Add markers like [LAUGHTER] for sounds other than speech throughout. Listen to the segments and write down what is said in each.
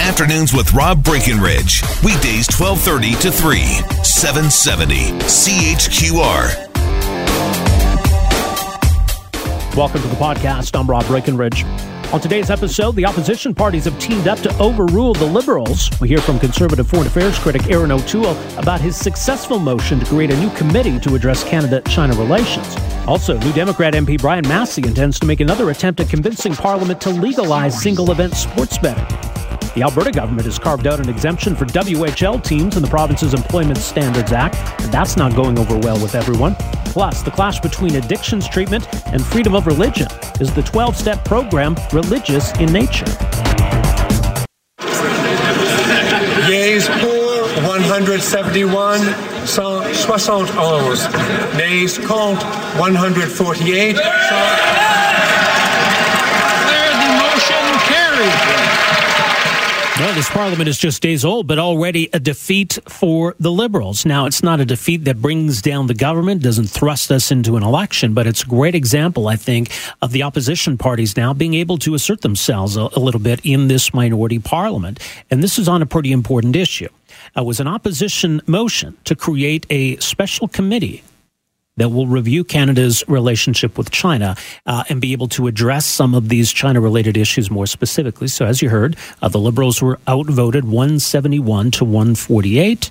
Afternoons with Rob Breckenridge. Weekdays 1230 to 3, 770 CHQR. Welcome to the podcast. I'm Rob Breckenridge. On today's episode, the opposition parties have teamed up to overrule the Liberals. We hear from conservative foreign affairs critic Erin O'Toole about his successful motion to create a new committee to address Canada China relations. Also, New Democrat MP Brian Masse intends to make another attempt at convincing Parliament to legalize single event sports betting. The Alberta government has carved out an exemption for WHL teams in the province's Employment Standards Act, and that's not going over well with everyone. Plus, the clash between addictions treatment and freedom of religion is the 12 step program religious in nature. Yeas pour 171, 171. Nays compte 148. Well, this parliament is just days old, but already a defeat for the Liberals. Now, it's not a defeat that brings down the government, doesn't thrust us into an election, but it's a great example, I think, of the opposition parties now being able to assert themselves a, a little bit in this minority parliament. And this is on a pretty important issue. Uh, it was an opposition motion to create a special committee that will review Canada's relationship with China uh, and be able to address some of these China related issues more specifically. So, as you heard, uh, the Liberals were outvoted 171 to 148,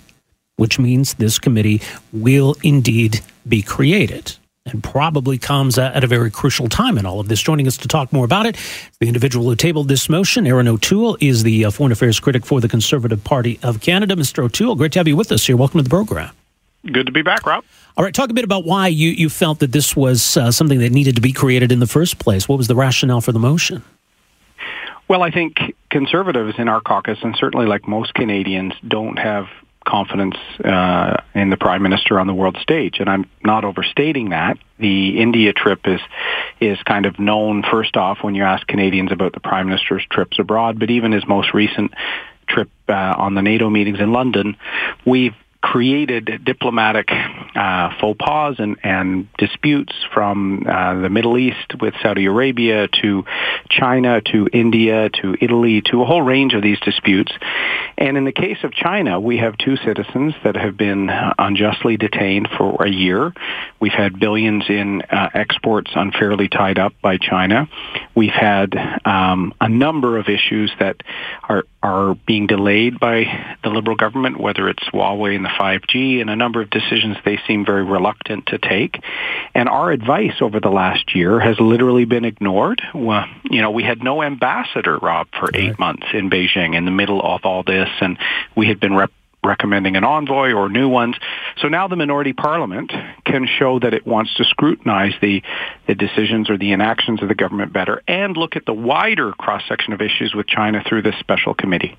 which means this committee will indeed be created. And probably comes at a very crucial time in all of this. Joining us to talk more about it, the individual who tabled this motion, Erin O'Toole, is the uh, foreign affairs critic for the Conservative Party of Canada. Mr. O'Toole, great to have you with us here. Welcome to the program. Good to be back, Rob. All right, talk a bit about why you, you felt that this was uh, something that needed to be created in the first place. What was the rationale for the motion? Well, I think conservatives in our caucus, and certainly like most Canadians, don't have confidence uh, in the prime minister on the world stage, and I'm not overstating that. The India trip is is kind of known first off when you ask Canadians about the prime minister's trips abroad, but even his most recent trip uh, on the NATO meetings in London, we've created diplomatic uh, faux pas and, and disputes from uh, the Middle East with Saudi Arabia to China to India to Italy to a whole range of these disputes. And in the case of China, we have two citizens that have been unjustly detained for a year. We've had billions in uh, exports unfairly tied up by China. We've had um, a number of issues that are are being delayed by the Liberal government, whether it's Huawei and the 5G and a number of decisions they seem very reluctant to take. And our advice over the last year has literally been ignored. Well, you know, we had no ambassador, Rob, for eight right. months in Beijing in the middle of all this, and we had been rep- recommending an envoy or new ones. So now the minority parliament can show that it wants to scrutinize the, the decisions or the inactions of the government better and look at the wider cross section of issues with China through this special committee.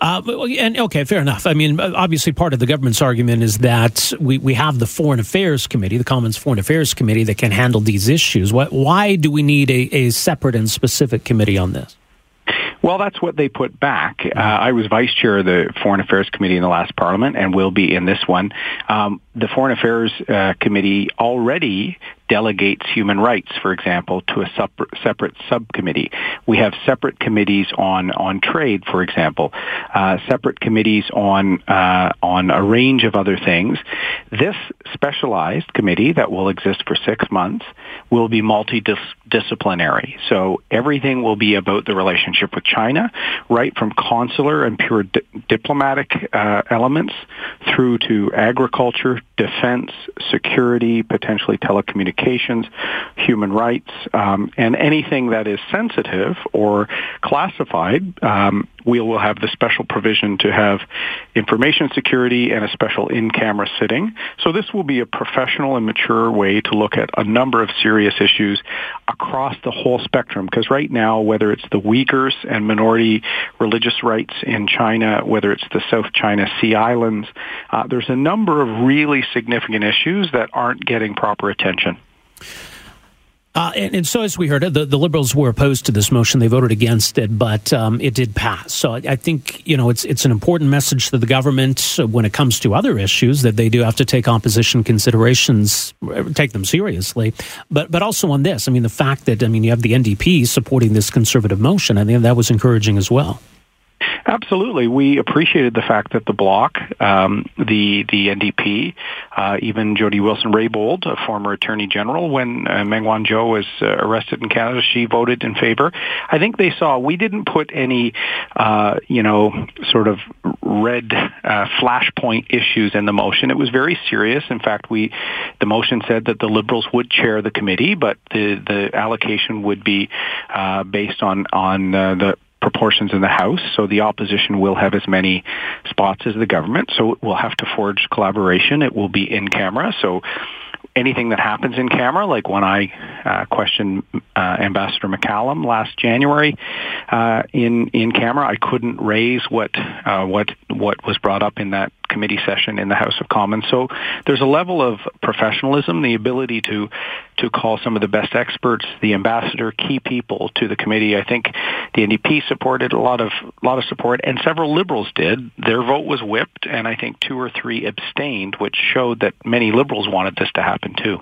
Uh, and okay, fair enough. I mean, obviously, part of the government's argument is that we, we have the Foreign Affairs Committee, the Commons Foreign Affairs Committee, that can handle these issues. Why, why do we need a, a separate and specific committee on this? Well, that's what they put back. Uh, I was vice chair of the Foreign Affairs Committee in the last Parliament and will be in this one. Um, the Foreign Affairs uh, Committee already delegates human rights, for example, to a separate, separate subcommittee. We have separate committees on, on trade, for example, uh, separate committees on uh, on a range of other things. This specialized committee that will exist for six months will be multidisciplinary. So everything will be about the relationship with China, right from consular and pure di- diplomatic uh, elements through to agriculture defense, security, potentially telecommunications, human rights, um, and anything that is sensitive or classified. Um, we will have the special provision to have information security and a special in-camera sitting. So this will be a professional and mature way to look at a number of serious issues across the whole spectrum. Because right now, whether it's the Uyghurs and minority religious rights in China, whether it's the South China Sea Islands, uh, there's a number of really significant issues that aren't getting proper attention. Uh, and, and, so, as we heard, the, the Liberals were opposed to this motion. They voted against it, but um, it did pass. So I, I, think you know it's it's an important message to the government when it comes to other issues that they do have to take opposition considerations, take them seriously. But but also on this, I mean, the fact that I mean you have the NDP supporting this conservative motion, I think that was encouraging as well. Absolutely, we appreciated the fact that the bloc, um, the the NDP, uh, even Jody Wilson-Raybould, a former Attorney General, when uh, Meng Wanzhou was uh, arrested in Canada, she voted in favor. I think they saw we didn't put any, uh, you know, sort of red uh, flashpoint issues in the motion. It was very serious. In fact, we the motion said that the Liberals would chair the committee, but the the allocation would be uh, based on on uh, the proportions in the House, so the opposition will have as many spots as the government. So we'll have to forge collaboration. It will be in camera. So anything that happens in camera, like when I uh, questioned uh, Ambassador McCallum last January uh, in in camera, I couldn't raise what uh, what what was brought up in that committee session in the House of Commons. So there's a level of professionalism, the ability to to call some of the best experts, the ambassador, key people to the committee. I think the NDP supported a lot of lot of support, and several Liberals did. Their vote was whipped, and I think two or three abstained, which showed that many Liberals wanted this to happen too.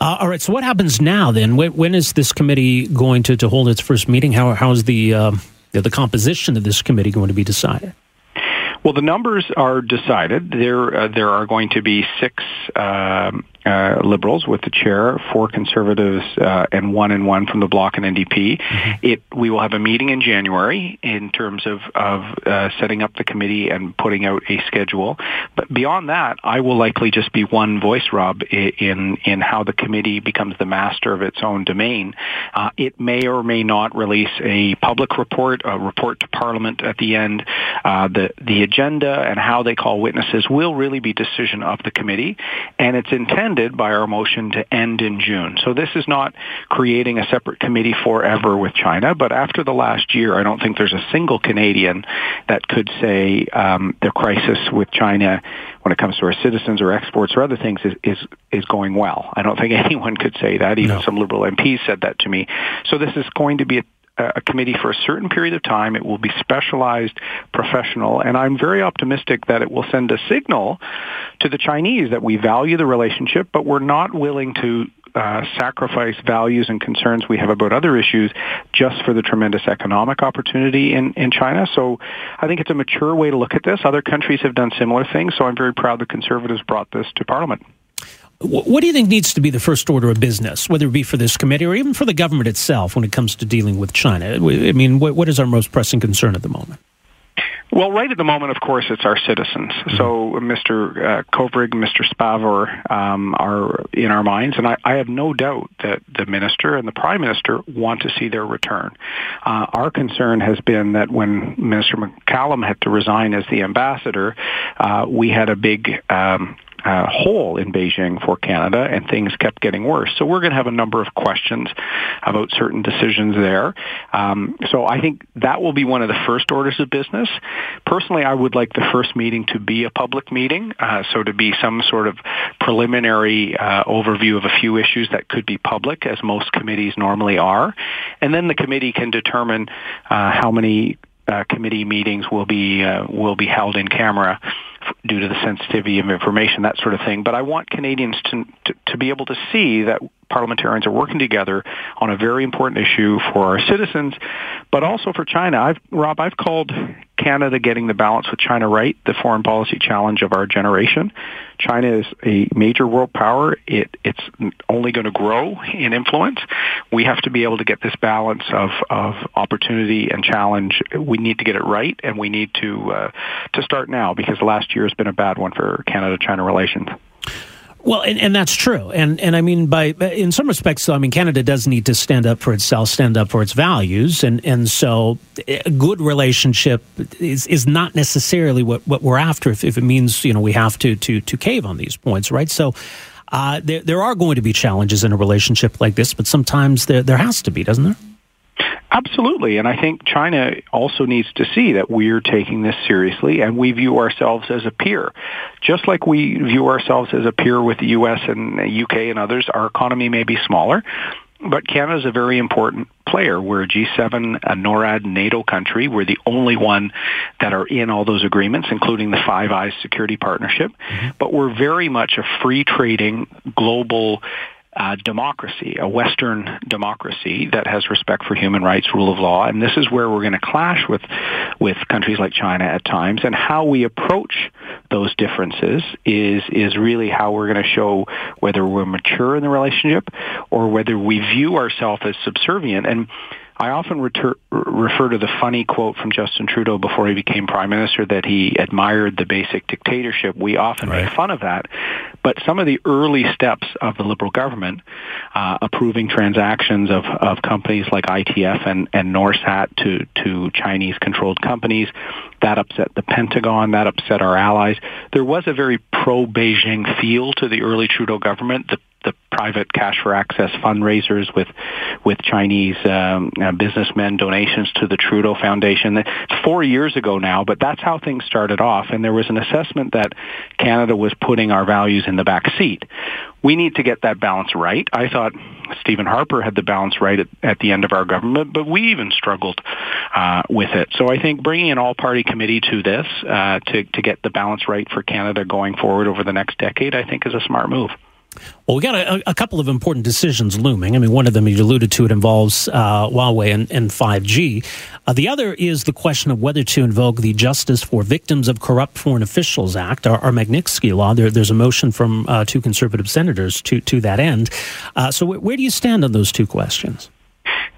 Uh, all right. So what happens now then? When, when is this committee going to, to hold its first meeting? How how is the uh, the composition of this committee going to be decided? Well, the numbers are decided. There, uh, there are going to be six um, uh, liberals with the chair, four conservatives, uh, and one and one from the bloc and NDP. Mm-hmm. It we will have a meeting in January in terms of of uh, setting up the committee and putting out a schedule. But beyond that, I will likely just be one voice, Rob, in in how the committee becomes the master of its own domain. Uh, it may or may not release a public report, a report to Parliament at the end. Uh, the the agenda and how they call witnesses will really be decision of the committee, and its by our motion to end in June. So this is not creating a separate committee forever with China, but after the last year, I don't think there's a single Canadian that could say um, the crisis with China when it comes to our citizens or exports or other things is, is, is going well. I don't think [LAUGHS] anyone could say that. Even no. some Liberal MPs said that to me. So this is going to be a a committee for a certain period of time. It will be specialized, professional, and I'm very optimistic that it will send a signal to the Chinese that we value the relationship, but we're not willing to uh, sacrifice values and concerns we have about other issues just for the tremendous economic opportunity in, in China. So I think it's a mature way to look at this. Other countries have done similar things, so I'm very proud the Conservatives brought this to Parliament. What do you think needs to be the first order of business, whether it be for this committee or even for the government itself when it comes to dealing with China? I mean, what is our most pressing concern at the moment? Well, right at the moment, of course, it's our citizens. Mm-hmm. So Mr. Uh, Kovrig, Mr. Spavor um, are in our minds, and I, I, have no doubt that the minister and the prime minister want to see their return. Uh, our concern has been that when Minister McCallum had to resign as the ambassador, uh, we had a big um, uh, hole in Beijing for Canada, and things kept getting worse. So we're going to have a number of questions about certain decisions there. Um, so I think that will be one of the first orders of business. Personally, I would like the first meeting to be a public meeting, uh, so to be some sort of preliminary uh, overview of a few issues that could be public, as most committees normally are, and then the committee can determine uh, how many uh, committee meetings will be uh, will be held in camera due to the sensitivity of information, that sort of thing. But I want Canadians to, to, to be able to see that parliamentarians are working together on a very important issue for our citizens, but also for China. I've, Rob, I've called Canada getting the balance with China right the foreign policy challenge of our generation. China is a major world power. It, it's only going to grow in influence. We have to be able to get this balance of, of opportunity and challenge. We need to get it right, and we need to uh, to start now because last year has been a bad one for Canada-China relations. Well, and, and that's true, and and I mean, by in some respects, I mean, Canada does need to stand up for itself, stand up for its values, and and so a good relationship is is not necessarily what, what we're after. If, if it means you know we have to to to cave on these points, right? So. Uh, there, there are going to be challenges in a relationship like this, but sometimes there, there has to be, doesn't there? Absolutely. And I think China also needs to see that we're taking this seriously and we view ourselves as a peer. Just like we view ourselves as a peer with the US and the UK and others, our economy may be smaller, but Canada is a very important player. We're a G7, a NORAD, NATO country. We're the only one that are in all those agreements, including the Five Eyes Security Partnership. Mm-hmm. But we're very much a free trading global uh, democracy, a Western democracy that has respect for human rights, rule of law, and this is where we're going to clash with with countries like China at times. And how we approach those differences is is really how we're going to show whether we're mature in the relationship or whether we view ourselves as subservient. And I often refer, refer to the funny quote from Justin Trudeau before he became prime minister that he admired the basic dictatorship. We often right. make fun of that, but some of the early steps of the Liberal government, uh, approving transactions of, of companies like ITF and, and Norsat to, to Chinese-controlled companies, that upset the Pentagon. That upset our allies. There was a very pro-Beijing feel to the early Trudeau government. The the private cash for access fundraisers with with Chinese um, uh, businessmen donations to the Trudeau Foundation. It's four years ago now, but that's how things started off. And there was an assessment that Canada was putting our values in the back seat. We need to get that balance right. I thought Stephen Harper had the balance right at, at the end of our government, but we even struggled uh, with it. So I think bringing an all-party committee to this uh, to to get the balance right for Canada going forward over the next decade, I think is a smart move. Well, we got a, a, couple of important decisions looming. I mean, one of them you alluded to it involves uh, Huawei and, and 5G. Uh, the other is the question of whether to invoke the Justice for Victims of Corrupt Foreign Officials Act, our, our Magnitsky law. There, there's a motion from uh, two conservative senators to to that end. Uh, so, where do you stand on those two questions?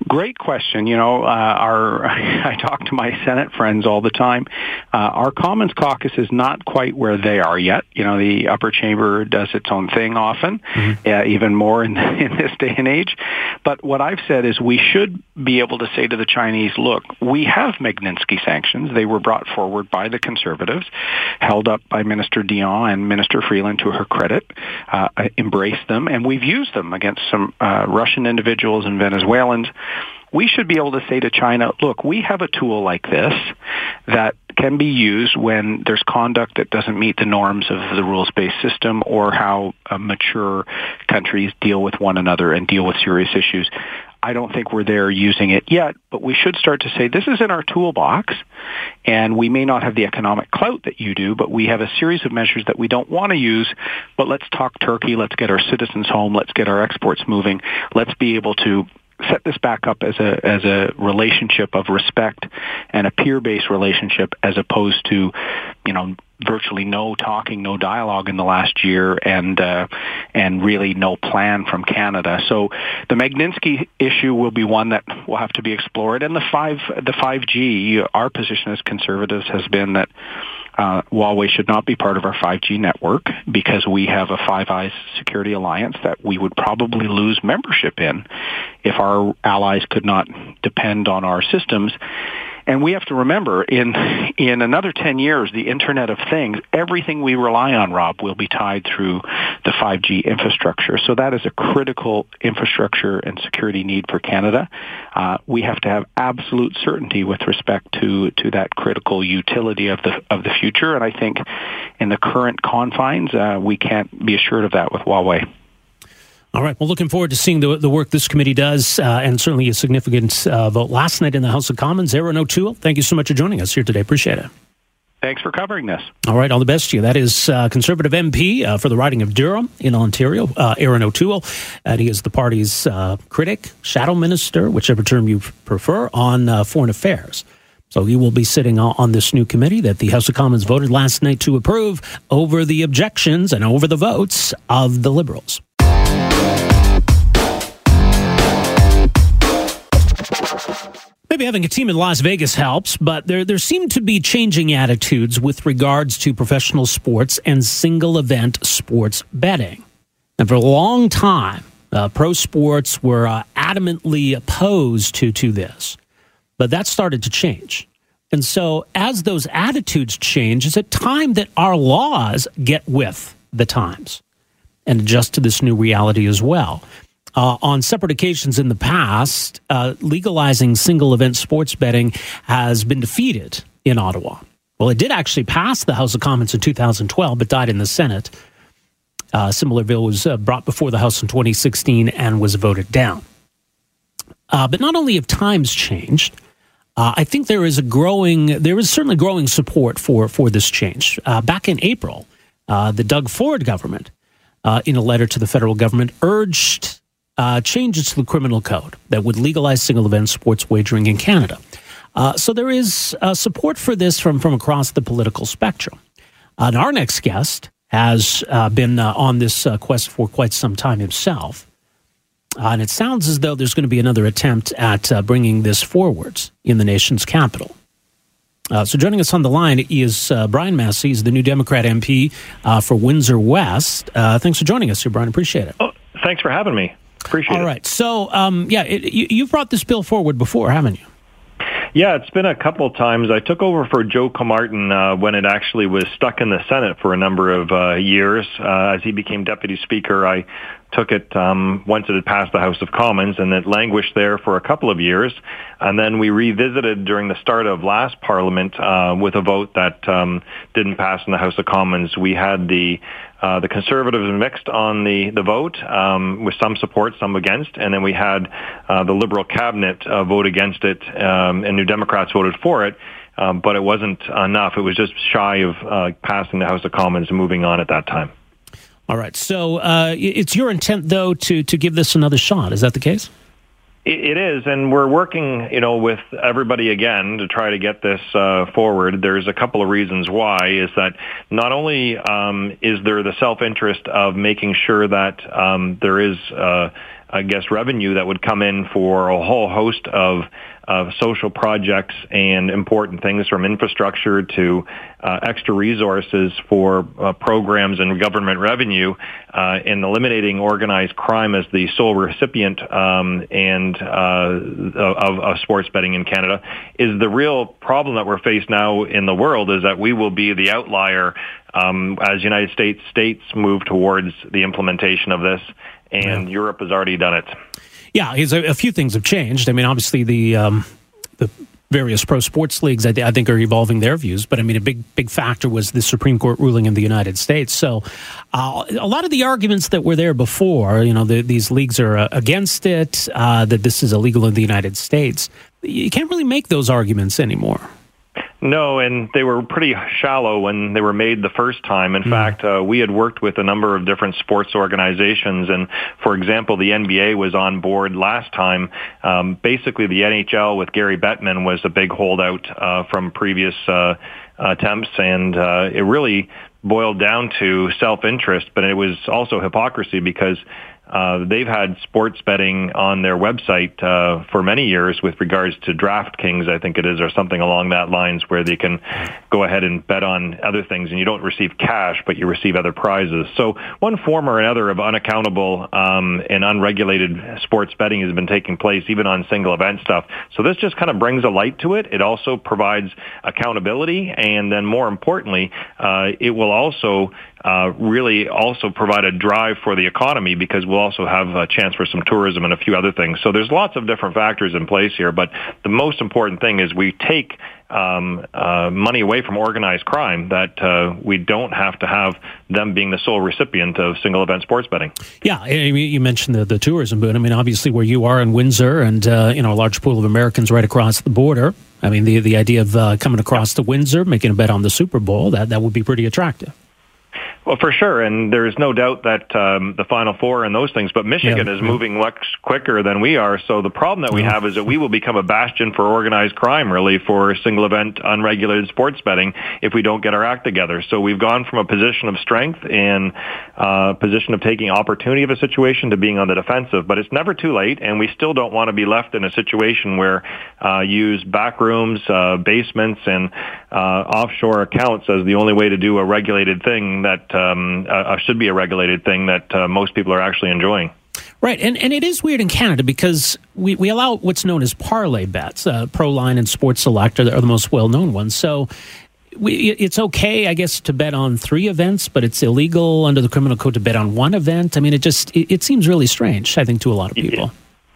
Great question. You know, uh, our [LAUGHS] I talk to my Senate friends all the time. Uh, our Commons caucus is not quite where they are yet. You know, the upper chamber does its own thing often, mm-hmm. uh, even more in, [LAUGHS] in this day and age. But what I've said is we should be able to say to the Chinese, look, we have Magnitsky sanctions. They were brought forward by the conservatives, held up by Minister Dion and Minister Freeland to her credit, uh, embraced them, and we've used them against some uh, Russian individuals and Venezuelans we should be able to say to China, look, we have a tool like this that can be used when there's conduct that doesn't meet the norms of the rules-based system or how uh, mature countries deal with one another and deal with serious issues. I don't think we're there using it yet, but we should start to say this is in our toolbox and we may not have the economic clout that you do, but we have a series of measures that we don't want to use, but let's talk Turkey, let's get our citizens home, let's get our exports moving, let's be able to set this back up as a as a relationship of respect and a peer based relationship as opposed to you know virtually no talking, no dialogue in the last year, and uh, and really no plan from Canada. So the Magnitsky issue will be one that will have to be explored, and the five the five G. Our position as conservatives has been that uh, Huawei should not be part of our 5G network because we have a Five Eyes security alliance that we would probably lose membership in if our allies could not depend on our systems. And we have to remember, in in another ten years, the Internet of Things, everything we rely on, Rob, will be tied through the 5G infrastructure. So that is a critical infrastructure and security need for Canada. Uh, we have to have absolute certainty with respect to to that critical utility of the of the future. And I think, in the current confines, uh, we can't be assured of that with Huawei. All right. Well, looking forward to seeing the, the work this committee does, uh, and certainly a significant uh, vote last night in the House of Commons. Erin O'Toole, thank you so much for joining us here today. Appreciate it. Thanks for covering this. All right, all the best to you. That is uh, Conservative MP uh, for the riding of Durham in Ontario, uh, Erin O'Toole. And he is the party's uh, critic, shadow minister, whichever term you prefer, on uh, foreign affairs. So he will be sitting on this new committee that the House of Commons voted last night to approve over the objections and over the votes of the Liberals. Maybe having a team in Las Vegas helps, but there there seem to be changing attitudes with regards to professional sports and single event sports betting. And for a long time, uh, pro sports were uh, adamantly opposed to to this, but that started to change. And so, as those attitudes change, it's a time that our laws get with the times and adjust to this new reality as well. Uh, on separate occasions in the past, uh, legalizing single event sports betting has been defeated in Ottawa. Well, it did actually pass the House of Commons in 2012, but died in the Senate. Uh, similar bill was uh, brought before the House in 2016 and was voted down. Uh, but not only have times changed, uh, I think there is a growing, there is certainly growing support for for this change. back in April, the Doug Ford government, in a letter to the federal government, urged uh, changes to the criminal code that would legalize single event sports wagering in Canada. Uh, so there is uh, support for this from, from across the political spectrum. Uh, and our next guest has uh, been uh, on this quest for quite some time himself. and it sounds as though there's going to be another attempt at bringing this forwards in the nation's capital. so joining us on the line is Brian Masse. He's the new Democrat MP for Windsor West. thanks for joining us here, Brian. Appreciate it. Oh, thanks for having me. Appreciate All it. right. So, um, yeah, it, you, you've brought this bill forward before, haven't you? Yeah, it's been a couple of times. I took over for Joe Comartin uh, when it actually was stuck in the Senate for a number of uh, years. Uh, as he became deputy speaker, I took it um, once it had passed the House of Commons, and it languished there for a couple of years. And then we revisited during the start of last Parliament uh, with a vote that um, didn't pass in the House of Commons. We had the uh, the Conservatives mixed on the, the vote um, with some support, some against, and then we had uh, the Liberal cabinet uh, vote against it, um, and New Democrats voted for it. Um, but it wasn't enough. It was just shy of uh, passing the House of Commons and moving on at that time. All right. So uh, it's your intent, though, to to give this another shot. Is that the case? It is, and we're working, you know, with everybody again to try to get this uh, forward. There's a couple of reasons why. Is that not only um, is there the self-interest of making sure that um, there is, uh, I guess, revenue that would come in for a whole host of of social projects and important things from infrastructure to uh, extra resources for uh, programs and government revenue uh, in eliminating organized crime as the sole recipient um, and uh, of, of sports betting in Canada is the real problem that we're faced now in the world is that we will be the outlier um, as United States states move towards the implementation of this and yeah. Europe has already done it. Yeah, a, a, few things have changed. I mean, obviously the um, the various pro sports leagues, I, th- I, think, are evolving their views. But I mean, a big big factor was the Supreme Court ruling in the United States. So, uh, a lot of the arguments that were there before, you know, the, these leagues are uh, against it, uh, that this is illegal in the United States. You can't really make those arguments anymore. No, and they were pretty shallow when they were made the first time. In mm. fact, uh, we had worked with a number of different sports organizations, and for example, the NBA was on board last time. Um, basically, the NHL with Gary Bettman was a big holdout uh, from previous uh, attempts, and uh, it really boiled down to self-interest, but it was also hypocrisy because uh, they've had sports betting on their website uh, for many years with regards to DraftKings, I think it is, or something along that lines, where they can go ahead and bet on other things, and you don't receive cash, but you receive other prizes. So one form or another of unaccountable um, and unregulated sports betting has been taking place, even on single event stuff. So this just kind of brings a light to it. It also provides accountability, and then more importantly, uh, it will also uh, really also provide a drive for the economy because we'll also have a chance for some tourism and a few other things. So there's lots of different factors in place here, but the most important thing is we take um, uh, money away from organized crime that uh, we don't have to have them being the sole recipient of single event sports betting. Yeah, you mentioned the, the tourism boom. I mean, obviously, where you are in Windsor and uh, you know a large pool of Americans right across the border. I mean, the the idea of uh, coming across to Windsor, making a bet on the Super Bowl that that would be pretty attractive. Well, for sure, and there's no doubt that um, the Final Four and those things, but Michigan yeah, is moving much quicker than we are. So the problem that we have is that we will become a bastion for organized crime, really, for single event unregulated sports betting if we don't get our act together. So we've gone from a position of strength and uh, position of taking opportunity of a situation to being on the defensive, but it's never too late, and we still don't want to be left in a situation where uh, use back rooms, uh, basements, and uh, offshore accounts as the only way to do a regulated thing that um, uh, uh, should be a regulated thing that uh, most people are actually enjoying. Right, and, and it is weird in Canada because we, we allow what's known as parlay bets. Uh, Proline and Sports Select are the, are the most well known ones. So we, it's okay, I guess, to bet on three events, but it's illegal under the criminal code to bet on one event. I mean, it just it, it seems really strange. I think to a lot of people. Yeah.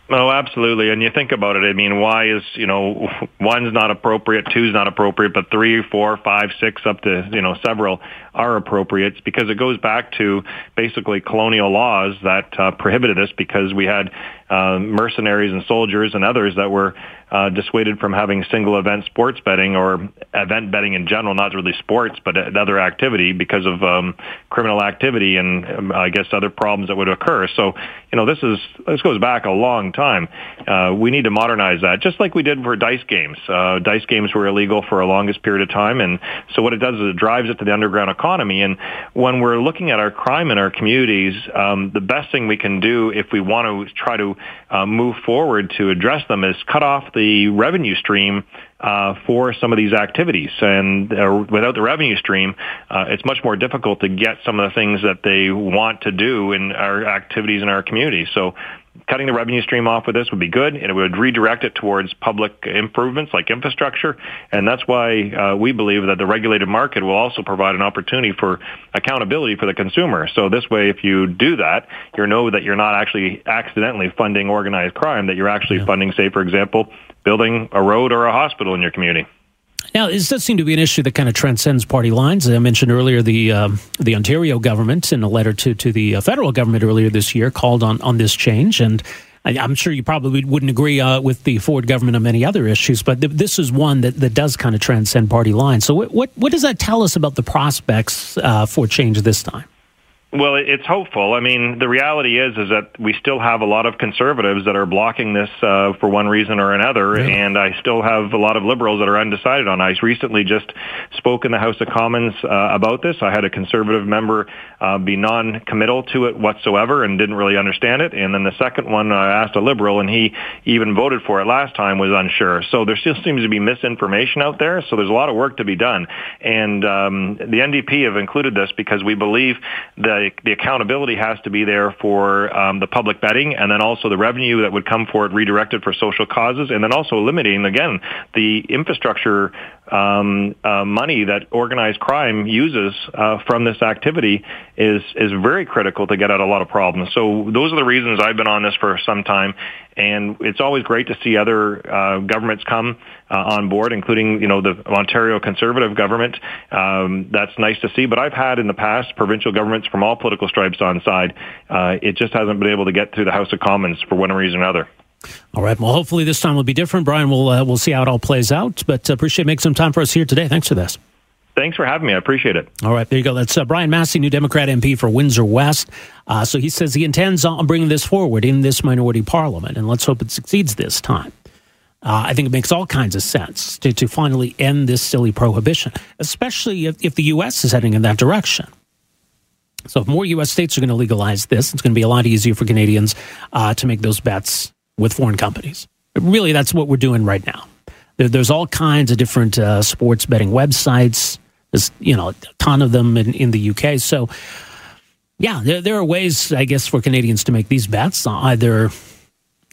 Oh, absolutely. And you think about it. I mean, why is you know [LAUGHS] one's not appropriate, two's not appropriate, but three, four, five, six, up to you know several are appropriate. It's because it goes back to basically colonial laws that uh, prohibited this because we had uh, mercenaries and soldiers and others that were uh, dissuaded from having single event sports betting or event betting in general, not really sports, but other activity because of um, criminal activity and um, I guess other problems that would occur. So, you know, this is this goes back a long time. Uh, we need to modernize that, just like we did for dice games. Uh, dice games were illegal for a longest period of time, and so what it does is it drives it to the underground economy. And when we're looking at our crime in our communities, um, the best thing we can do if we want to try to uh, move forward to address them is cut off the revenue stream uh, for some of these activities. And uh, without the revenue stream, uh, it's much more difficult to get some of the things that they want to do in our activities in our community. So cutting the revenue stream off with this would be good, and it would redirect it towards public improvements like infrastructure. And that's why uh, we believe that the regulated market will also provide an opportunity for accountability for the consumer. So this way, if you do that, you know that you're not actually accidentally funding organized crime, that you're actually yeah. funding, say, for example, building a road or a hospital in your community. Now, this does seem to be an issue that kind of transcends party lines. I mentioned earlier the um, the Ontario government, in a letter to to the uh, federal government earlier this year, called on on this change, and I, am sure you probably wouldn't agree uh, with the Ford government on many other issues, but th- this is one that, that does kind of transcend party lines. So, what what, what does that tell us about the prospects uh, for change this time? Well, it's hopeful. I mean, the reality is is that we still have a lot of conservatives that are blocking this uh, for one reason or another, yeah. and I still have a lot of liberals that are undecided on. I recently just spoke in the House of Commons uh, about this. I had a conservative member uh, be non-committal to it whatsoever and didn't really understand it, and then the second one I asked a liberal, and he even voted for it last time was unsure. So there still seems to be misinformation out there. So there's a lot of work to be done, and um, the NDP have included this because we believe that the, accountability has to be there for um, the public betting, and then also the revenue that would come for it redirected for social causes, and then also eliminating again the infrastructure um, uh, money that organized crime uses uh, from this activity is is very critical to get at a lot of problems. So those are the reasons I've been on this for some time, and it's always great to see other uh, governments come uh, on board, including you know the Ontario Conservative government. Um, that's nice to see. But I've had in the past provincial governments from all political stripes on side. Uh, it just hasn't been able to get through the House of Commons for one reason or another. All right. Well, hopefully this time will be different. Brian, we'll uh, we'll see how it all plays out. But uh, appreciate making some time for us here today. Thanks for this. Thanks for having me. I appreciate it. All right, there you go. That's uh, Brian Masse, New Democrat MP for Windsor West. Uh, so he says he intends on bringing this forward in this minority parliament, and let's hope it succeeds this time. Uh, I think it makes all kinds of sense to, to finally end this silly prohibition, especially if, if the U.S. is heading in that direction. So if more U.S. states are going to legalize this, it's going to be a lot easier for Canadians uh, to make those bets with foreign companies. Really, that's what we're doing right now. There, there's all kinds of different uh, sports betting websites. There's you know a ton of them in, in the UK. So yeah, there, there are ways, I guess, for Canadians to make these bets either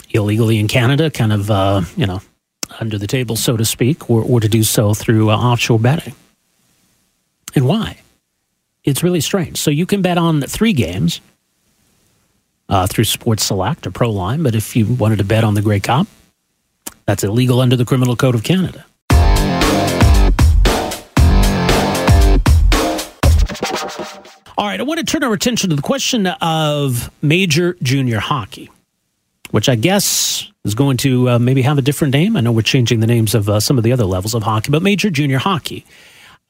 illegally in Canada, kind of uh, you know under the table, so to speak, or, or to do so through uh, offshore betting. And why? It's really strange. So you can bet on three games uh, through Sports Select or Proline. But if you wanted to bet on the Grey Cup, that's illegal under the Criminal Code of Canada. All right, I want to turn our attention to the question of major junior hockey, which I guess is going to uh, maybe have a different name. I know we're changing the names of uh, some of the other levels of hockey, but major junior hockey.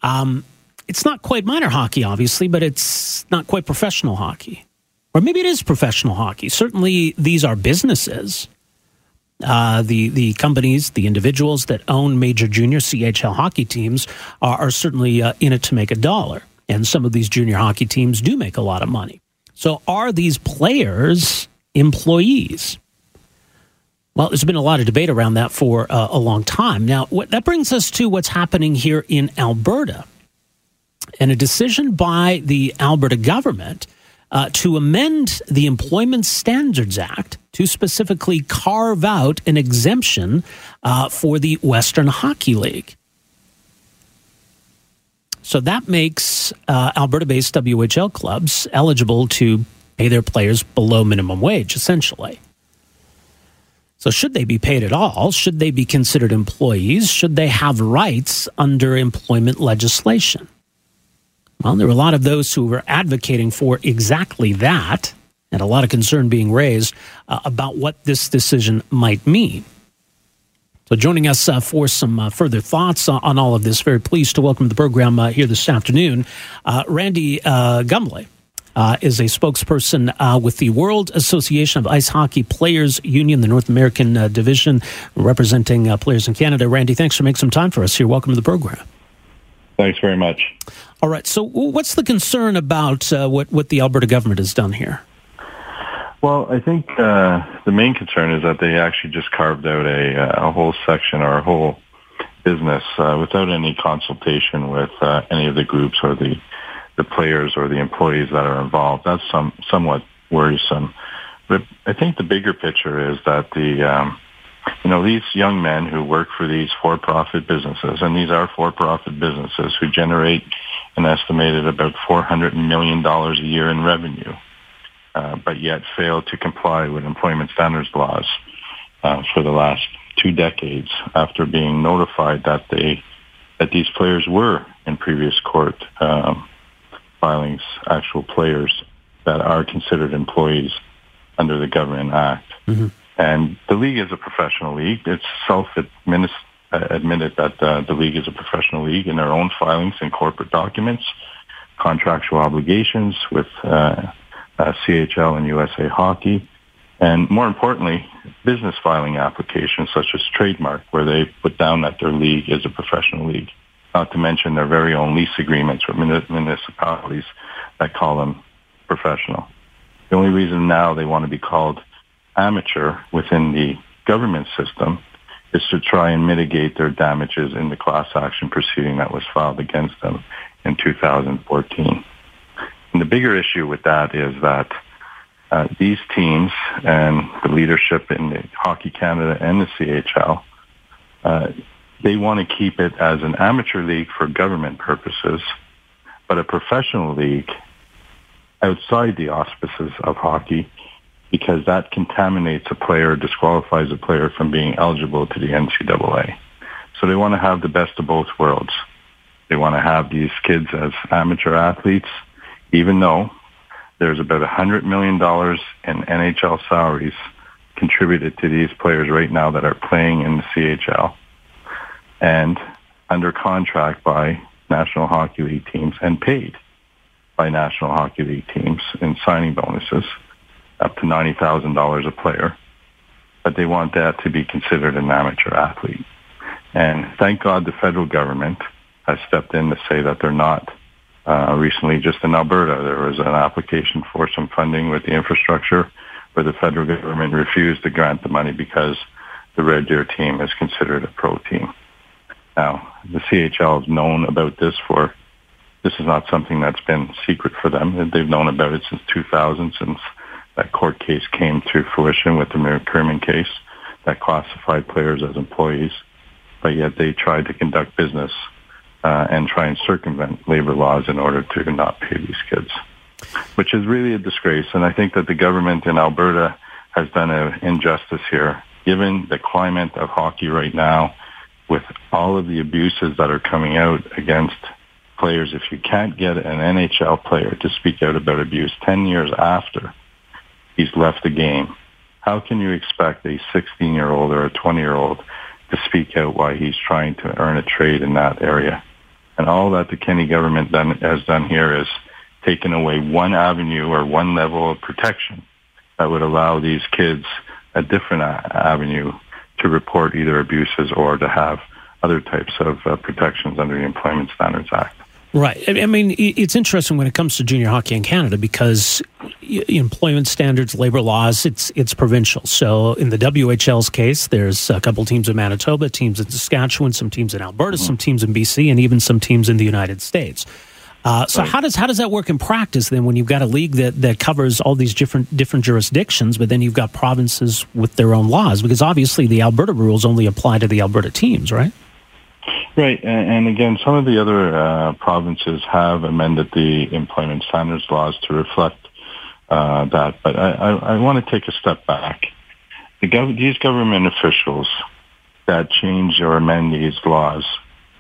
Um, it's not quite minor hockey, obviously, but it's not quite professional hockey. Or maybe it is professional hockey. Certainly, these are businesses. Uh, the the companies, the individuals that own major junior CHL hockey teams are, are certainly uh, in it to make a dollar, and some of these junior hockey teams do make a lot of money. So, are these players employees? Well, there's been a lot of debate around that for uh, a long time. Now, what, that brings us to what's happening here in Alberta, and a decision by the Alberta government uh, to amend the Employment Standards Act to specifically carve out an exemption uh, for the Western Hockey League. So that makes uh, Alberta based WHL clubs eligible to pay their players below minimum wage, essentially. So, should they be paid at all? Should they be considered employees? Should they have rights under employment legislation? Well, there were a lot of those who were advocating for exactly that, and a lot of concern being raised uh, about what this decision might mean. So, joining us uh, for some uh, further thoughts on all of this, very pleased to welcome the program uh, here this afternoon, uh, Randy uh, Gumbley. is a spokesperson with the World Association of Ice Hockey Players Union, the North American division, representing players in Canada. Randy, thanks for making some time for us here. Welcome to the program. Thanks very much. All right. So, what's the concern about uh, what what the Alberta government has done here? Well, I think uh, the main concern is that they actually just carved out a, uh, a whole section or a whole business uh, without any consultation with uh, any of the groups or the the players or the employees that are involved. That's some somewhat worrisome. But I think the bigger picture is that the um, you know, these young men who work for these for-profit businesses, and these are for-profit businesses who generate an estimated about $400 million a year in revenue, uh, but yet failed to comply with employment standards laws uh, for the last two decades after being notified that they that these players were in previous court um, filings actual players that are considered employees under the Government Act. Mm-hmm. And the league is a professional league. It's self-admitted that uh, the league is a professional league in their own filings and corporate documents, contractual obligations with uh, uh, CHL and USA Hockey, and more importantly, business filing applications such as trademark, where they put down that their league is a professional league. Not to mention their very own lease agreements with municipalities that call them professional. The only reason now they want to be called amateur within the government system is to try and mitigate their damages in the class action proceeding that was filed against them in 2014. And the bigger issue with that is that uh, these teams and the leadership in the Hockey Canada and the CHL, uh, they want to keep it as an amateur league for government purposes, but a professional league outside the auspices of hockey because that contaminates a player, disqualifies a player from being eligible to the NCAA. So they want to have the best of both worlds. They want to have these kids as amateur athletes, even though there's about $100 million in NHL salaries contributed to these players right now that are playing in the CHL and under contract by National Hockey League teams and paid by National Hockey League teams in signing bonuses up to $90,000 a player, but they want that to be considered an amateur athlete. And thank God the federal government has stepped in to say that they're not. Uh, recently, just in Alberta, there was an application for some funding with the infrastructure where the federal government refused to grant the money because the Red Deer team is considered a pro team. Now, the CHL has known about this for, this is not something that's been secret for them. They've known about it since 2000, since that court case came to fruition with the McCormick case that classified players as employees, but yet they tried to conduct business uh, and try and circumvent labor laws in order to not pay these kids, which is really a disgrace. And I think that the government in Alberta has done an injustice here, given the climate of hockey right now, with all of the abuses that are coming out against players. If you can't get an NHL player to speak out about abuse 10 years after he's left the game. How can you expect a 16 year old or a 20 year old to speak out why he's trying to earn a trade in that area? And all that the Kenney government done, has done here is taken away one avenue or one level of protection that would allow these kids a different avenue to report either abuses or to have other types of uh, protections under the Employment Standards Act. Right. I mean, it's interesting when it comes to junior hockey in Canada because employment standards, labor laws, it's it's provincial. So in the WHL's case, there's a couple teams in Manitoba, teams in Saskatchewan, some teams in Alberta, mm-hmm. some teams in BC, and even some teams in the United States. Uh, so right. how does how does that work in practice then when you've got a league that, that covers all these different different jurisdictions, but then you've got provinces with their own laws? Because obviously the Alberta rules only apply to the Alberta teams, right? Right, and, again, some of the other uh, provinces have amended the employment standards laws to reflect uh, that. But I, I, I, want to take a step back. The gov- these government officials that change or amend these laws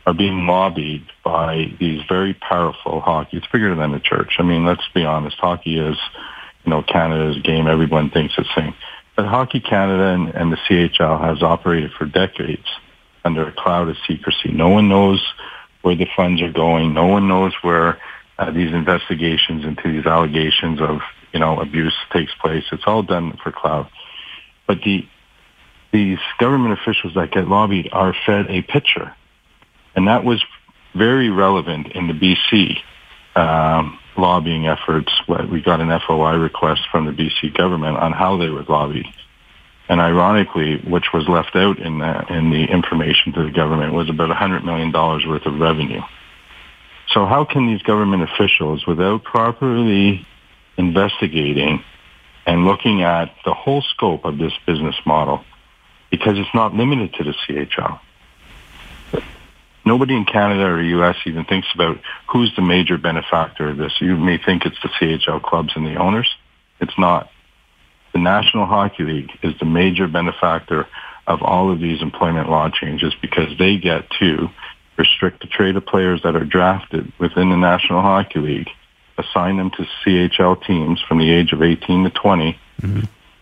are being lobbied by these very powerful hockey. It's bigger than the church. I mean, let's be honest. Hockey is, you know, Canada's game. Everyone thinks it's same. But Hockey Canada and, and the CHL has operated for decades under a cloud of secrecy. No one knows where the funds are going. No one knows where uh, these investigations into these allegations of you know abuse takes place. It's all done for cloud. But the these government officials that get lobbied are fed a picture, and that was very relevant in the BC um, lobbying efforts. We got an FOI request from the BC government on how they were lobbied. And ironically, which was left out in the, in the information to the government was about $100 million worth of revenue. So how can these government officials, without properly investigating and looking at the whole scope of this business model, because it's not limited to the CHL. Nobody in Canada or U.S. even thinks about who's the major benefactor of this. You may think it's the CHL clubs and the owners. It's not the National Hockey League is the major benefactor of all of these employment law changes because they get to restrict the trade of players that are drafted within the National Hockey League, assign them to CHL teams from the age of 18 to 20, mm-hmm.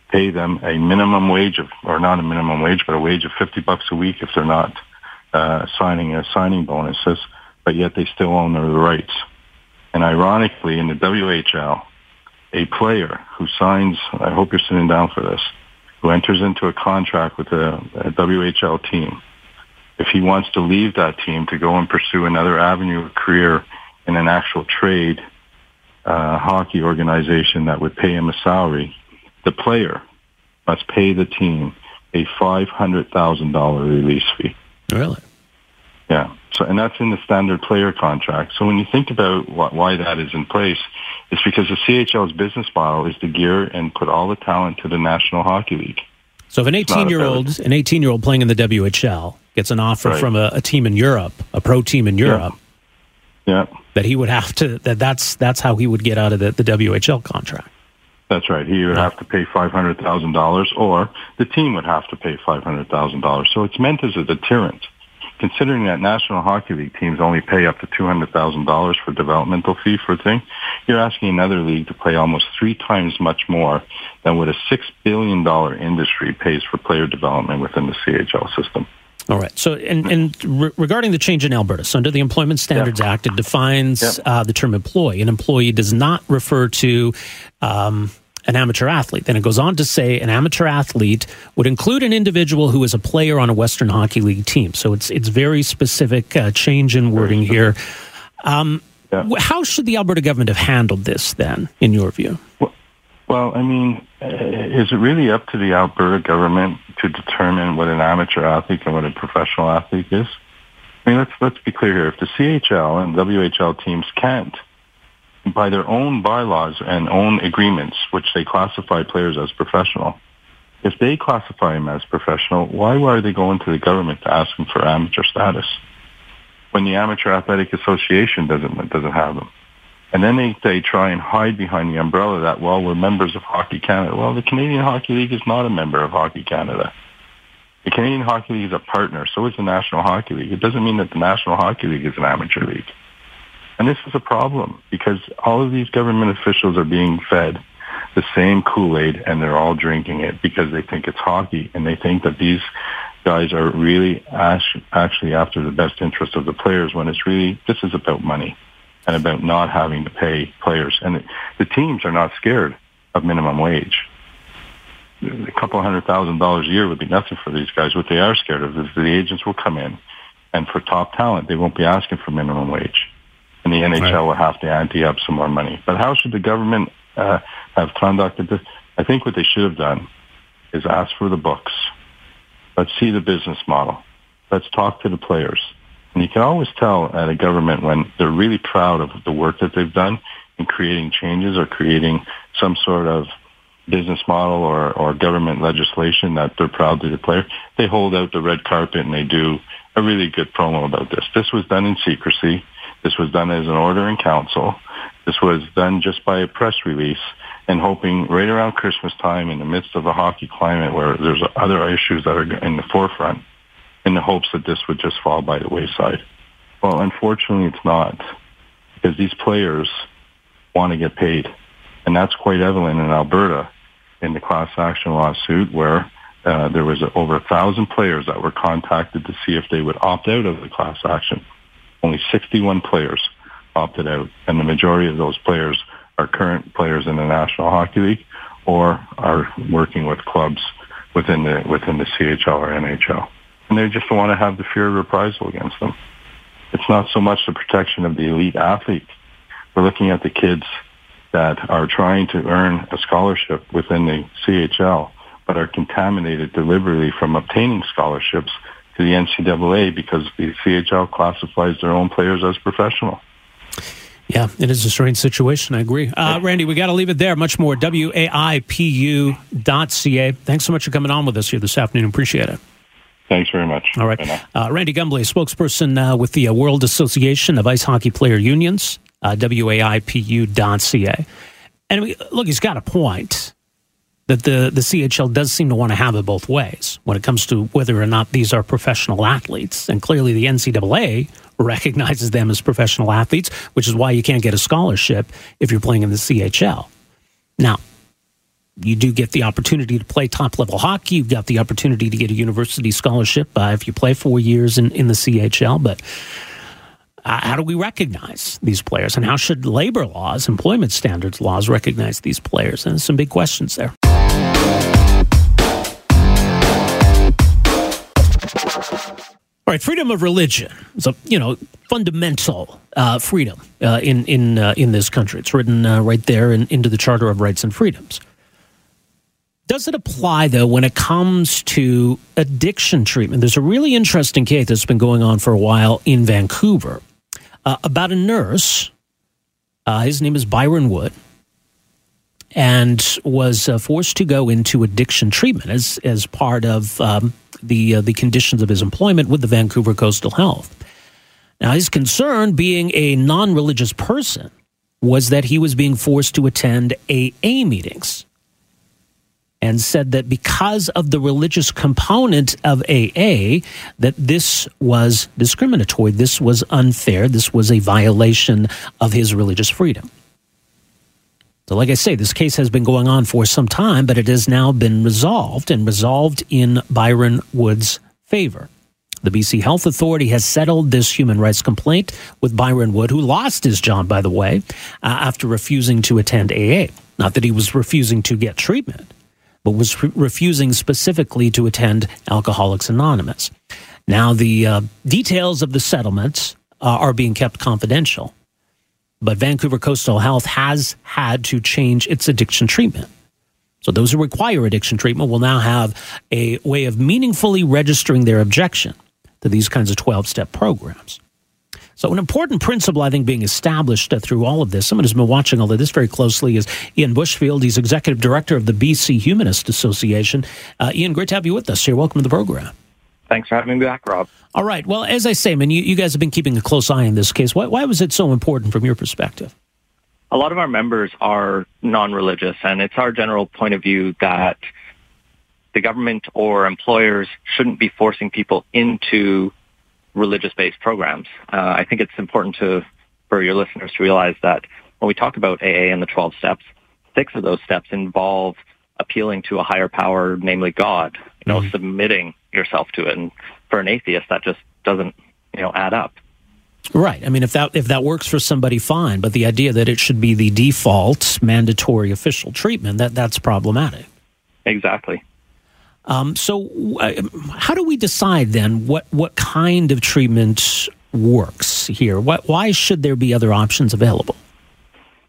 pay them a minimum wage of, or not a minimum wage, but a wage of 50 bucks a week if they're not uh, signing a signing bonuses, but yet they still own the rights. And ironically, in the WHL, a player who signs, I hope you're sitting down for this, who enters into a contract with a, a WHL team, if he wants to leave that team to go and pursue another avenue of career in an actual trade uh, hockey organization that would pay him a salary, the player must pay the team a $500,000 release fee. Really? Yeah. So, and that's in the standard player contract. So when you think about why that is in place, it's because the CHL's business model is to gear and put all the talent to the National Hockey League. So if an 18 year old, an 18 year old playing in the WHL gets an offer right. from a, a, team in Europe, a pro team in Europe, yeah. yeah. that he would have to, that that's, that's how he would get out of the, the WHL contract. That's right. He would have to pay $500,000 or the team would have to pay $500,000. So it's meant as a deterrent considering that National Hockey League teams only pay up to $200,000 for developmental fee for a thing, you're asking another league to pay almost three times much more than what a $6 billion industry pays for player development within the CHL system. All right. So, and, and re- regarding the change in Alberta, so under the Employment Standards yeah. Act, it defines yeah. uh, the term employee. An employee does not refer to um, an amateur athlete. Then it goes on to say an amateur athlete would include an individual who is a player on a Western Hockey League team. So it's it's very specific uh, change in wording here. Um, yeah. How should the Alberta government have handled this then, in your view? Well, well, I mean, uh, is it really up to the Alberta government to determine what an amateur athlete and what a professional athlete is? I mean, let's let's be clear here. If the CHL and WHL teams can't by their own bylaws and own agreements, which they classify players as professional, if they classify them as professional, why are they going to the government to ask them for amateur status when the Amateur Athletic Association doesn't doesn't have them? And then they, they try and hide behind the umbrella that, well, we're members of Hockey Canada. Well, the Canadian Hockey League is not a member of Hockey Canada. The Canadian Hockey League is a partner. So is the National Hockey League. It doesn't mean that the National Hockey League is an amateur league. And this is a problem because all of these government officials are being fed the same Kool-Aid and they're all drinking it because they think it's hockey and they think that these guys are really actually after the best interest of the players when it's really, this is about money and about not having to pay players. And the teams are not scared of minimum wage. A couple hundred thousand dollars a year would be nothing for these guys. What they are scared of is the agents will come in and for top talent, they won't be asking for minimum wage. And the NHL right. will have to ante up some more money. But how should the government uh, have conducted this? I think what they should have done is ask for the books. Let's see the business model. Let's talk to the players. And you can always tell at a government when they're really proud of the work that they've done in creating changes or creating some sort of business model or, or government legislation that they're proud to declare. They hold out the red carpet and they do a really good promo about this. This was done in secrecy. This was done as an order in council. This was done just by a press release and hoping right around Christmas time in the midst of a hockey climate where there's other issues that are in the forefront in the hopes that this would just fall by the wayside. Well, unfortunately, it's not because these players want to get paid. And that's quite evident in Alberta in the class action lawsuit where uh, there was over a thousand players that were contacted to see if they would opt out of the class action. Only 61 players opted out, and the majority of those players are current players in the National Hockey League or are working with clubs within the within the CHL or NHL, and they just want to have the fear of reprisal against them. It's not so much the protection of the elite athlete. We're looking at the kids that are trying to earn a scholarship within the CHL but are contaminated deliberately from obtaining scholarships to the NCAA because the CHL classifies their own players as professional. Yeah, it is a strange situation. I agree. Uh, Randy, we got to leave it there. Much more. WAIPU.ca. Thanks so much for coming on with us here this afternoon. Appreciate it. Thanks very much. All right. Uh, Randy Gumbley, spokesperson uh, with the uh, World Association of Ice Hockey Player Unions, uh, WAIPU.ca. And we, look, he's got a point that the, the CHL does seem to want to have it both ways when it comes to whether or not these are professional athletes. And clearly, the NCAA recognizes them as professional athletes, which is why you can't get a scholarship if you're playing in the CHL. Now, you do get the opportunity to play top level hockey. You've got the opportunity to get a university scholarship uh, if you play four years in, in the CHL. But uh, how do we recognize these players? And how should labor laws, employment standards laws recognize these players? And some big questions there. All right, freedom of religion is a you know fundamental uh, freedom uh, in in uh, in this country. It's written uh, right there in, into the Charter of Rights and Freedoms. Does it apply though when it comes to addiction treatment? There's a really interesting case that's been going on for a while in Vancouver uh, about a nurse. Uh, his name is Byron Wood and was uh, forced to go into addiction treatment as as part of um, the uh, the conditions of his employment with the Vancouver Coastal Health. Now, his concern, being a non-religious person, was that he was being forced to attend AA meetings, and said that because of the religious component of AA, that this was discriminatory, this was unfair, this was a violation of his religious freedom. So, like I say, this case has been going on for some time, but it has now been resolved and resolved in Byron Wood's favor. The BC Health Authority has settled this human rights complaint with Byron Wood, who lost his job, by the way, uh, after refusing to attend AA. Not that he was refusing to get treatment, but was re- refusing specifically to attend Alcoholics Anonymous. Now, the uh, details of the settlements uh, are being kept confidential but Vancouver Coastal Health has had to change its addiction treatment. So those who require addiction treatment will now have a way of meaningfully registering their objection to these kinds of 12 step programs. So, an important principle, I think, being established through all of this, someone who's been watching all of this very closely is Ian Bushfield. He's executive director of the BC Humanist Association. Uh, Ian, great to have you with us here. Welcome to the program. Thanks for having me back, Rob. All right. Well, as I say, man, you, you guys have been keeping a close eye on this case. Why, why was it so important from your perspective? A lot of our members are non-religious, and it's our general point of view that the government or employers shouldn't be forcing people into religious-based programs. Uh, I think it's important to for your listeners to realize that when we talk about AA and the 12 steps, six of those steps involve appealing to a higher power, namely God, you know, mm-hmm. submitting yourself to it. And for an atheist, that just doesn't, you know, add up. Right. I mean, if that if that works for somebody, fine. But the idea that it should be the default mandatory official treatment that that's problematic. Exactly. Um, so, uh, how do we decide then what what kind of treatment works here? What, why should there be other options available?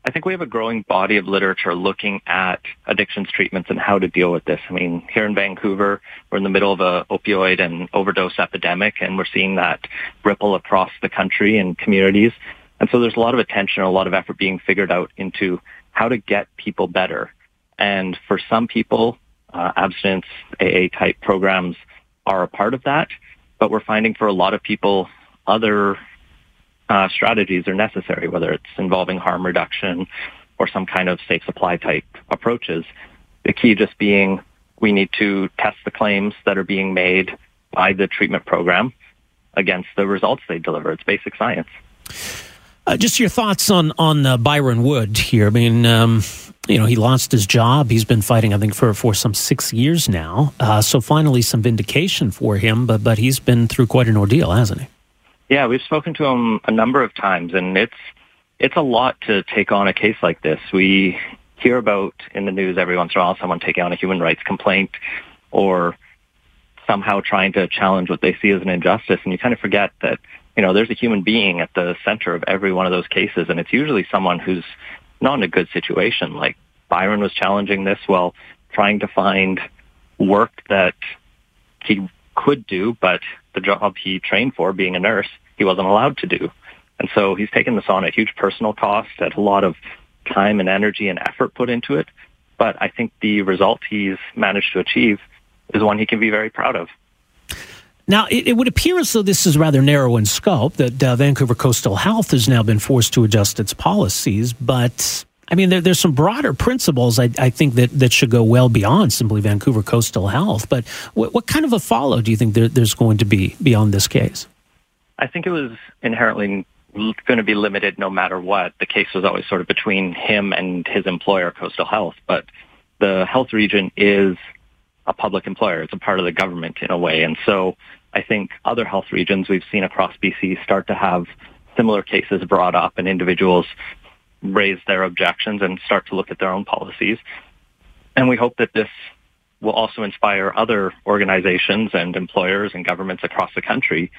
I think we have a growing body of literature looking at addictions treatments and how to deal with this. I mean, here in Vancouver, we're in the middle of a opioid and overdose epidemic, and we're seeing that ripple across the country and communities. And so there's a lot of attention, a lot of effort being figured out into how to get people better. And for some people, uh, abstinence AA type programs are a part of that. But we're finding for a lot of people, other uh, strategies are necessary, whether it's involving harm reduction or some kind of safe supply type approaches. The key just being we need to test the claims that are being made by the treatment program against the results they deliver. It's basic science. Uh, just your thoughts on on uh, Byron Wood here. I mean, um, you know, he lost his job. He's been fighting, I think, for for some six years now. Uh, so finally, some vindication for him. But but he's been through quite an ordeal, hasn't he? Yeah, we've spoken to him a number of times, and it's it's a lot to take on a case like this. We hear about in the news every once in a while someone taking on a human rights complaint or somehow trying to challenge what they see as an injustice, and you kind of forget that you know, there's a human being at the center of every one of those cases, and it's usually someone who's not in a good situation. Like Byron was challenging this while trying to find work that he could do, but the job he trained for, being a nurse, he wasn't allowed to do. And so he's taken this on at huge personal cost, at a lot of time and energy and effort put into it. But I think the result he's managed to achieve is one he can be very proud of. Now, it, it, would appear as though this is rather narrow in scope, that uh, Vancouver Coastal Health has now been forced to adjust its policies. But, I mean, there, there's some broader principles I, I, think that, that should go well beyond simply Vancouver Coastal Health. But what, what kind of a follow do you think there, there's going to be beyond this case? I think it was inherently going to be limited no matter what. The case was always sort of between him and his employer, Coastal Health. But the health region is a public employer. It's a part of the government in a way. And so I think other health regions we've seen across BC start to have similar cases brought up and individuals raise their objections and start to look at their own policies. And we hope that this will also inspire other organizations and employers and governments across the country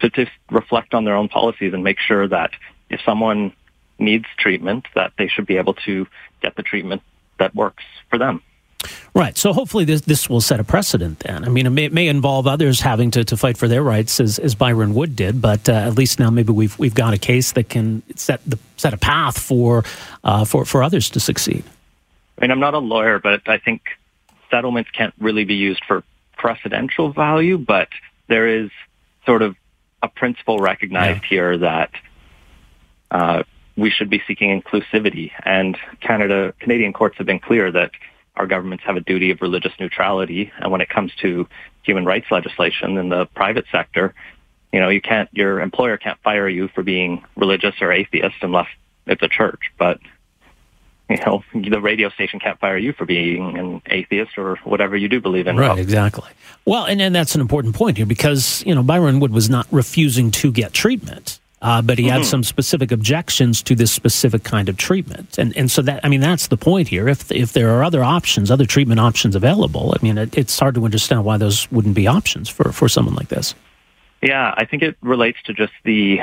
to, just reflect on their own policies and make sure that if someone needs treatment, that they should be able to get the treatment that works for them. Right. So hopefully this this will set a precedent then. I mean, it may, it may involve others having to, to fight for their rights as, as Byron Wood did, but uh, at least now maybe we've we've got a case that can set the set a path for uh, for for others to succeed. I mean, I'm not a lawyer, but I think settlements can't really be used for precedential value, but there is sort of a principle recognized yeah. here that uh, we should be seeking inclusivity, and Canada Canadian courts have been clear that our governments have a duty of religious neutrality. And when it comes to human rights legislation in the private sector, you know, you can't, your employer can't fire you for being religious or atheist unless it's a church. But, [LAUGHS] you know, the radio station can't fire you for being an atheist or whatever you do believe in. Right, exactly. Well, and, and that's an important point here because, you know, Byron Wood was not refusing to get treatment. Uh, but he mm-hmm. had some specific objections to this specific kind of treatment, and and so that I mean that's the point here. If if there are other options, other treatment options available, I mean it, it's hard to understand why those wouldn't be options for for someone like this. Yeah, I think it relates to just the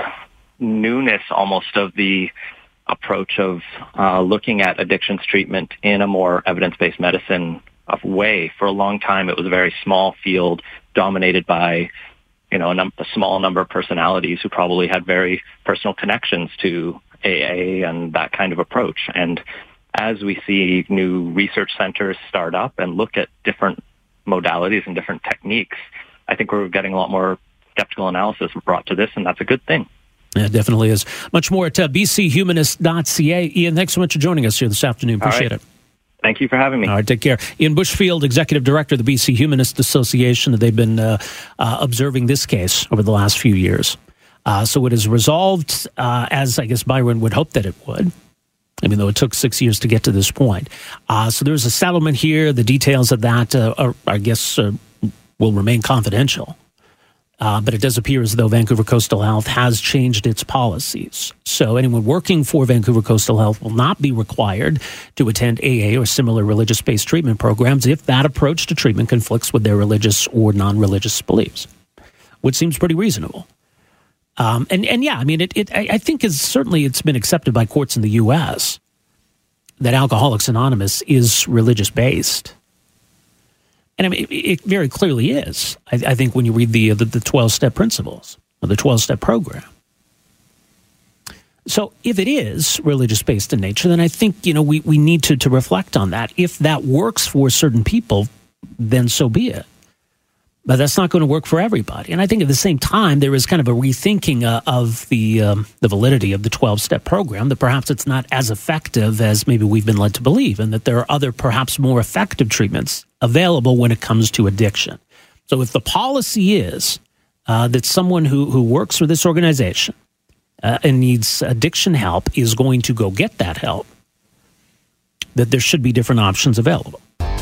newness almost of the approach of uh, looking at addictions treatment in a more evidence-based medicine way. For a long time, it was a very small field dominated by you know, a, num- a small number of personalities who probably had very personal connections to AA and that kind of approach. And as we see new research centers start up and look at different modalities and different techniques, I think we're getting a lot more skeptical analysis brought to this, and that's a good thing. Yeah, it definitely is. Much more at uh, bchumanist.ca. Ian, thanks so much for joining us here this afternoon. Appreciate right. it. Thank you for having me. All right, take care. Ian Bushfield, Executive Director of the BC Humanist Association. They've been uh, uh, observing this case over the last few years. Uh, so it is resolved uh, as I guess Byron would hope that it would. I mean, though it took six years to get to this point. Uh, so there's a settlement here. The details of that, uh, are, I guess, will remain confidential. Uh, but it does appear as though Vancouver Coastal Health has changed its policies. So anyone working for Vancouver Coastal Health will not be required to attend AA or similar religious based treatment programs if that approach to treatment conflicts with their religious or non religious beliefs, which seems pretty reasonable. Um, and, and yeah, I mean, it, it, I think is certainly it's been accepted by courts in the U.S. that Alcoholics Anonymous is religious based. And I mean, it, it very clearly is. I, I, think when you read the uh, the twelve step principles or the twelve step program. So if it is religious based in nature, then I think you know we, we need to to reflect on that. If that works for certain people, then so be it. But that's not going to work for everybody. And I think at the same time, there is kind of a rethinking uh, of the um, the validity of the twelve step program. That perhaps it's not as effective as maybe we've been led to believe, and that there are other perhaps more effective treatments available when it comes to addiction. So if the policy is uh, that someone who, who works for this organization uh, and needs addiction help is going to go get that help, that there should be different options available.